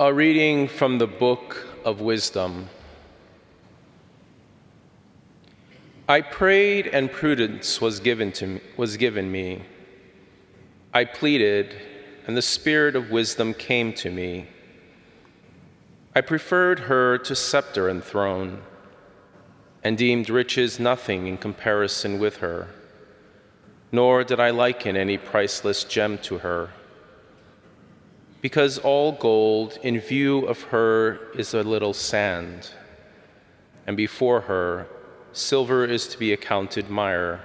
A reading from the Book of Wisdom. I prayed, and prudence was given, to me, was given me. I pleaded, and the spirit of wisdom came to me. I preferred her to scepter and throne, and deemed riches nothing in comparison with her, nor did I liken any priceless gem to her because all gold in view of her is a little sand, and before her silver is to be accounted mire.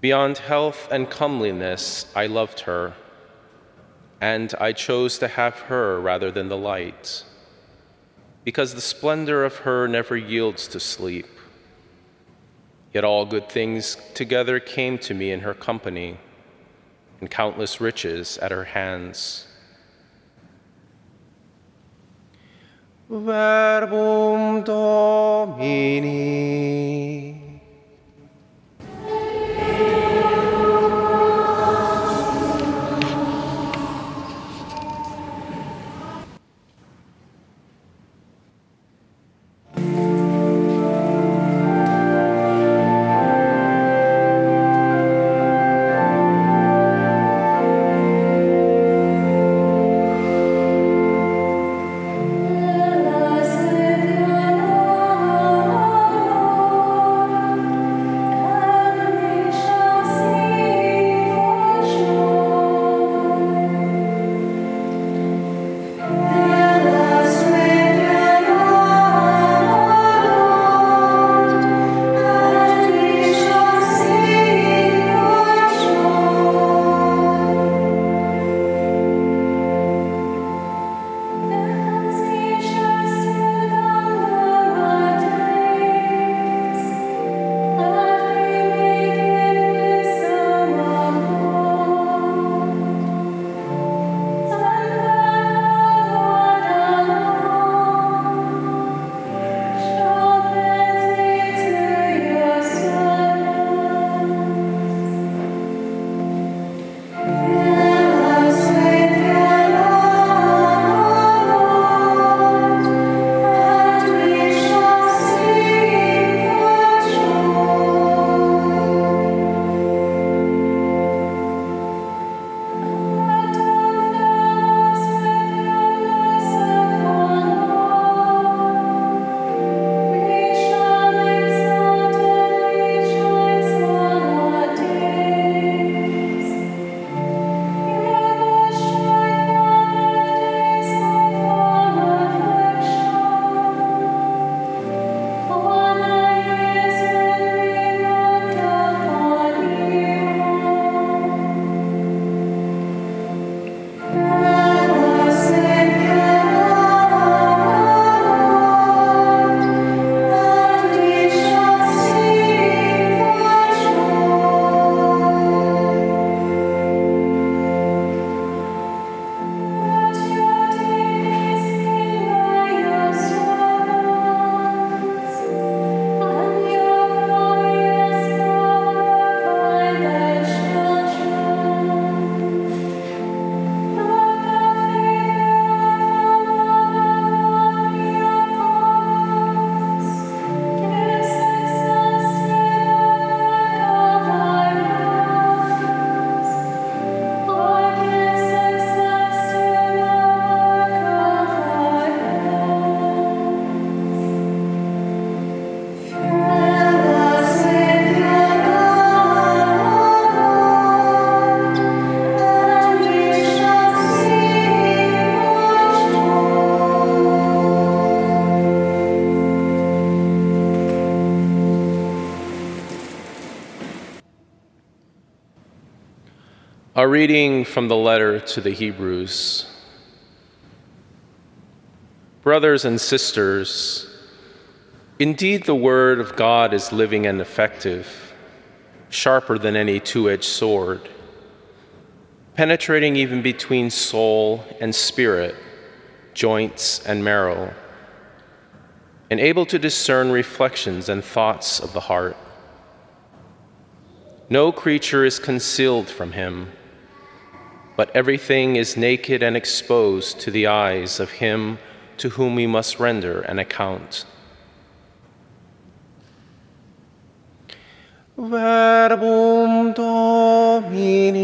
Beyond health and comeliness, I loved her, and I chose to have her rather than the light, because the splendor of her never yields to sleep. Yet all good things together came to me in her company and countless riches at her hands. Verbum Domini. Reading from the letter to the Hebrews. Brothers and sisters, indeed the word of God is living and effective, sharper than any two edged sword, penetrating even between soul and spirit, joints and marrow, and able to discern reflections and thoughts of the heart. No creature is concealed from him but everything is naked and exposed to the eyes of him to whom we must render an account. Verbum Domini.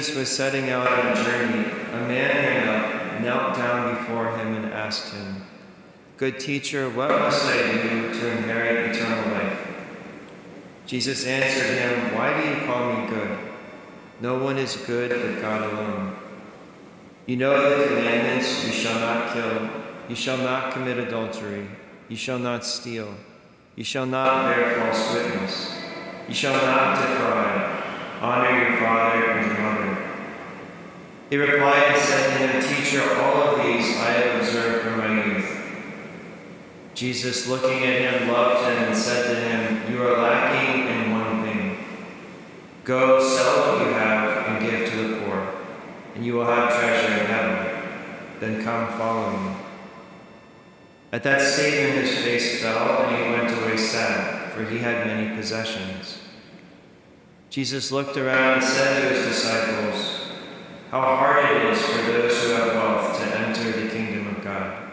Jesus was setting out on a journey, a man knelt down before him, and asked him, Good teacher, what must I do to inherit eternal life? Jesus answered him, Why do you call me good? No one is good but God alone. You know the commandments you shall not kill, you shall not commit adultery, you shall not steal, you shall not bear false witness, you shall not defraud. Honor your father and your mother. He replied and said to him, Teacher, all of these I have observed from my youth. Jesus, looking at him, loved him and said to him, You are lacking in one thing. Go, sell what you have and give to the poor, and you will have treasure in heaven. Then come follow me. At that statement, his face fell, and he went away sad, for he had many possessions. Jesus looked around and said to his disciples, How hard it is for those who have wealth to enter the kingdom of God.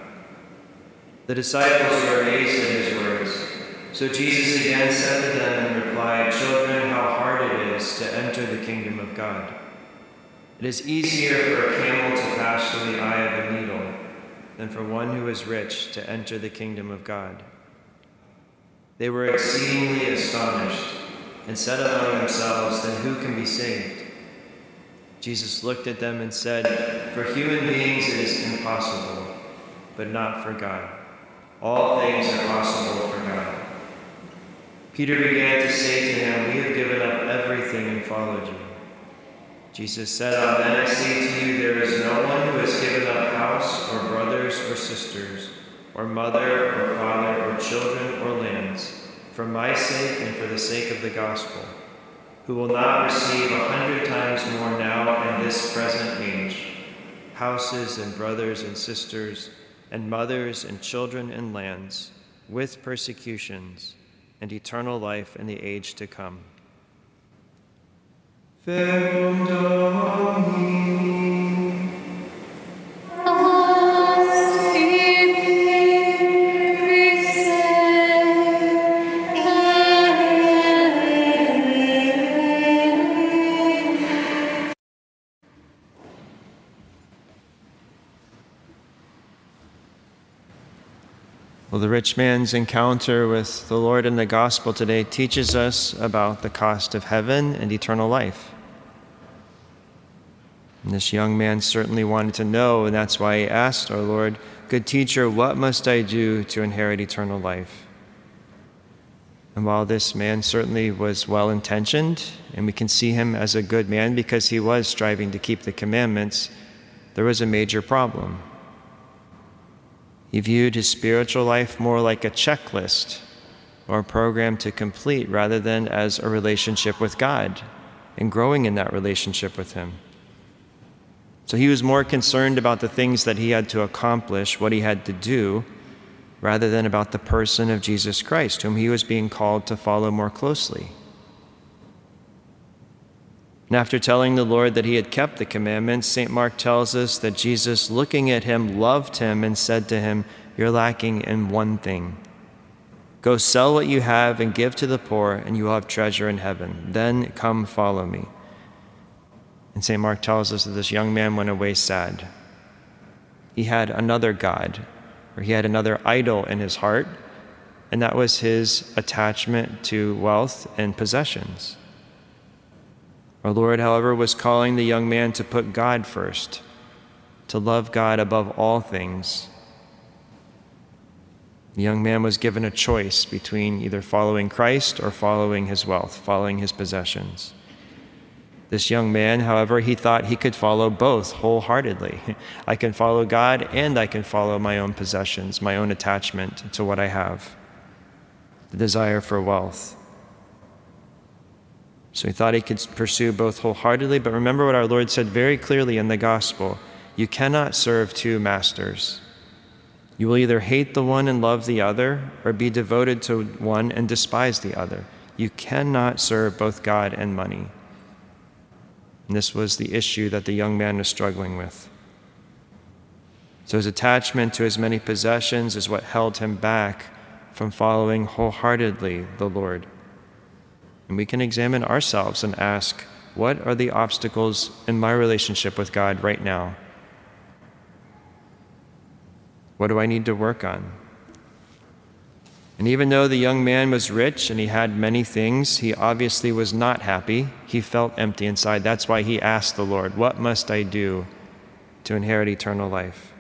The disciples were amazed at his words. So Jesus again said to them and replied, Children, how hard it is to enter the kingdom of God. It is easier for a camel to pass through the eye of a needle than for one who is rich to enter the kingdom of God. They were exceedingly astonished and said among themselves, Then who can be saved? Jesus looked at them and said, For human beings it is impossible, but not for God. All things are possible for God. Peter began to say to him, We have given up everything and followed you. Jesus said, Amen, I say to you, there is no one who has given up house or brothers or sisters, or mother or father or children or lands for my sake and for the sake of the gospel, who will not receive a hundred times more now in this present age houses and brothers and sisters, and mothers and children and lands, with persecutions, and eternal life in the age to come. The rich man's encounter with the Lord in the gospel today teaches us about the cost of heaven and eternal life. And this young man certainly wanted to know, and that's why he asked our Lord, Good teacher, what must I do to inherit eternal life? And while this man certainly was well intentioned, and we can see him as a good man because he was striving to keep the commandments, there was a major problem. He viewed his spiritual life more like a checklist or a program to complete rather than as a relationship with God and growing in that relationship with Him. So he was more concerned about the things that he had to accomplish, what he had to do, rather than about the person of Jesus Christ, whom he was being called to follow more closely. And after telling the Lord that he had kept the commandments, St. Mark tells us that Jesus, looking at him, loved him and said to him, You're lacking in one thing. Go sell what you have and give to the poor, and you will have treasure in heaven. Then come follow me. And St. Mark tells us that this young man went away sad. He had another God, or he had another idol in his heart, and that was his attachment to wealth and possessions. Our Lord, however, was calling the young man to put God first, to love God above all things the young man was given a choice between either following Christ or following his wealth, following his possessions. This young man, however, he thought he could follow both wholeheartedly. I can follow God and I can follow my own possessions, my own attachment to what I have, the desire for wealth. So he thought he could pursue both wholeheartedly, but remember what our Lord said very clearly in the gospel you cannot serve two masters. You will either hate the one and love the other, or be devoted to one and despise the other. You cannot serve both God and money. And this was the issue that the young man was struggling with. So his attachment to his many possessions is what held him back from following wholeheartedly the Lord. And we can examine ourselves and ask, what are the obstacles in my relationship with God right now? What do I need to work on? And even though the young man was rich and he had many things, he obviously was not happy. He felt empty inside. That's why he asked the Lord, What must I do to inherit eternal life?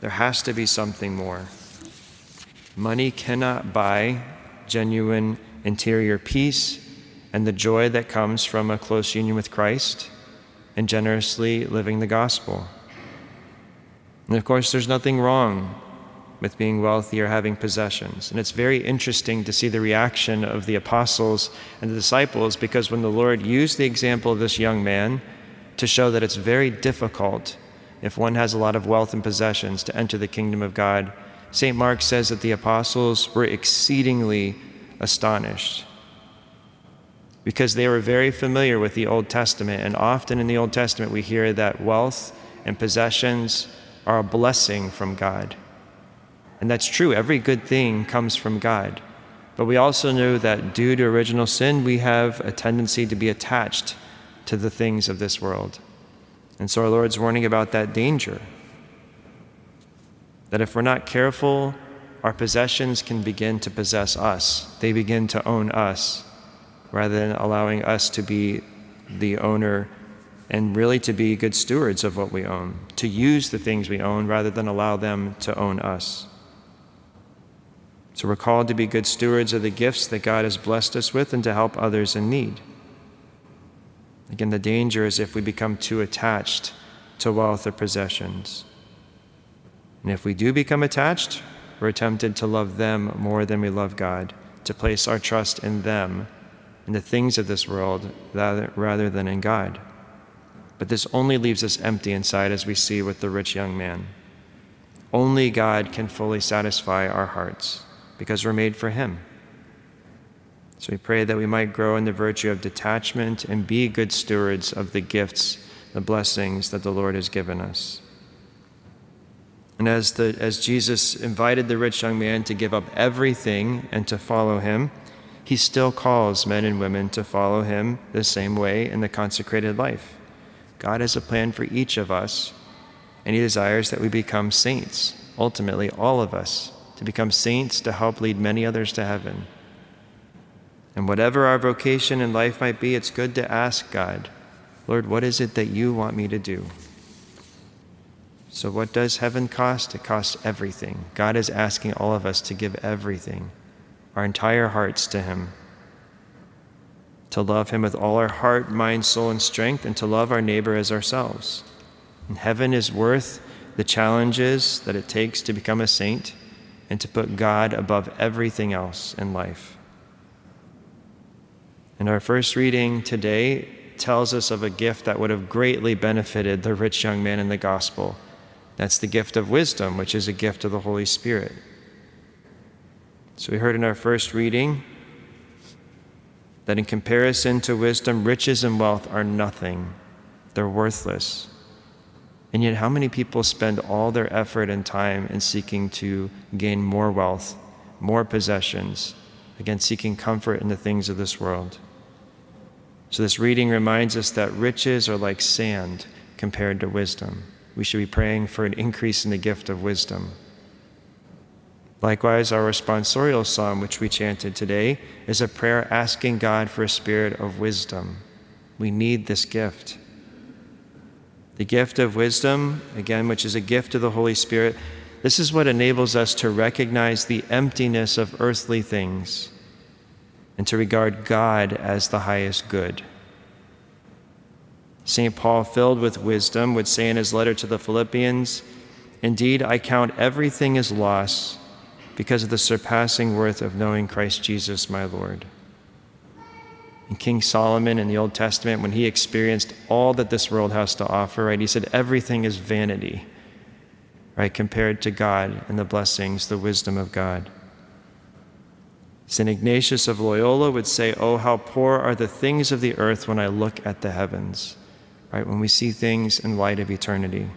There has to be something more. Money cannot buy genuine interior peace and the joy that comes from a close union with Christ and generously living the gospel. And of course, there's nothing wrong with being wealthy or having possessions. And it's very interesting to see the reaction of the apostles and the disciples because when the Lord used the example of this young man to show that it's very difficult if one has a lot of wealth and possessions to enter the kingdom of God, St. Mark says that the apostles were exceedingly astonished because they were very familiar with the Old Testament. And often in the Old Testament, we hear that wealth and possessions are a blessing from God. And that's true. Every good thing comes from God. But we also know that due to original sin, we have a tendency to be attached to the things of this world. And so our Lord's warning about that danger. That if we're not careful, our possessions can begin to possess us. They begin to own us rather than allowing us to be the owner and really to be good stewards of what we own, to use the things we own rather than allow them to own us. So we're called to be good stewards of the gifts that God has blessed us with and to help others in need. Again, the danger is if we become too attached to wealth or possessions. And if we do become attached, we're tempted to love them more than we love God, to place our trust in them, in the things of this world, rather than in God. But this only leaves us empty inside, as we see with the rich young man. Only God can fully satisfy our hearts because we're made for Him. So we pray that we might grow in the virtue of detachment and be good stewards of the gifts, the blessings that the Lord has given us. And as, the, as Jesus invited the rich young man to give up everything and to follow him, he still calls men and women to follow him the same way in the consecrated life. God has a plan for each of us, and He desires that we become saints, ultimately, all of us, to become saints to help lead many others to heaven. And whatever our vocation in life might be, it's good to ask God, Lord, what is it that you want me to do? So, what does heaven cost? It costs everything. God is asking all of us to give everything, our entire hearts to Him, to love Him with all our heart, mind, soul, and strength, and to love our neighbor as ourselves. And heaven is worth the challenges that it takes to become a saint and to put God above everything else in life. And our first reading today tells us of a gift that would have greatly benefited the rich young man in the gospel. That's the gift of wisdom, which is a gift of the Holy Spirit. So we heard in our first reading that in comparison to wisdom, riches and wealth are nothing, they're worthless. And yet, how many people spend all their effort and time in seeking to gain more wealth, more possessions, again, seeking comfort in the things of this world? So, this reading reminds us that riches are like sand compared to wisdom. We should be praying for an increase in the gift of wisdom. Likewise, our responsorial psalm, which we chanted today, is a prayer asking God for a spirit of wisdom. We need this gift. The gift of wisdom, again, which is a gift of the Holy Spirit, this is what enables us to recognize the emptiness of earthly things and to regard God as the highest good. St. Paul, filled with wisdom, would say in his letter to the Philippians Indeed, I count everything as loss because of the surpassing worth of knowing Christ Jesus, my Lord. And King Solomon in the Old Testament, when he experienced all that this world has to offer, right, he said, everything is vanity, right, compared to God and the blessings, the wisdom of God. St. Ignatius of Loyola would say, Oh, how poor are the things of the earth when I look at the heavens, right, when we see things in light of eternity.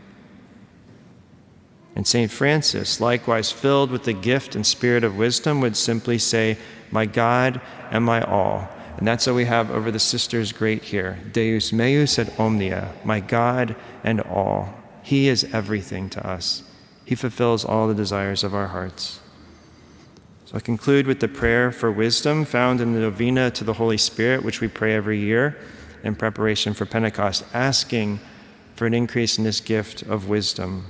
And St. Francis, likewise filled with the gift and spirit of wisdom, would simply say, My God and my all. And that's what we have over the sisters great here Deus meus et omnia, my God and all. He is everything to us. He fulfills all the desires of our hearts. So I conclude with the prayer for wisdom found in the novena to the Holy Spirit, which we pray every year in preparation for Pentecost, asking for an increase in this gift of wisdom.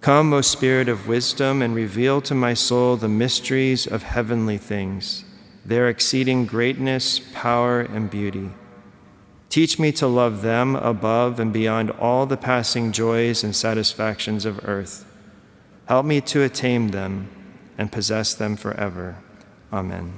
Come, O Spirit of wisdom, and reveal to my soul the mysteries of heavenly things their exceeding greatness, power, and beauty. Teach me to love them above and beyond all the passing joys and satisfactions of earth. Help me to attain them and possess them forever. Amen.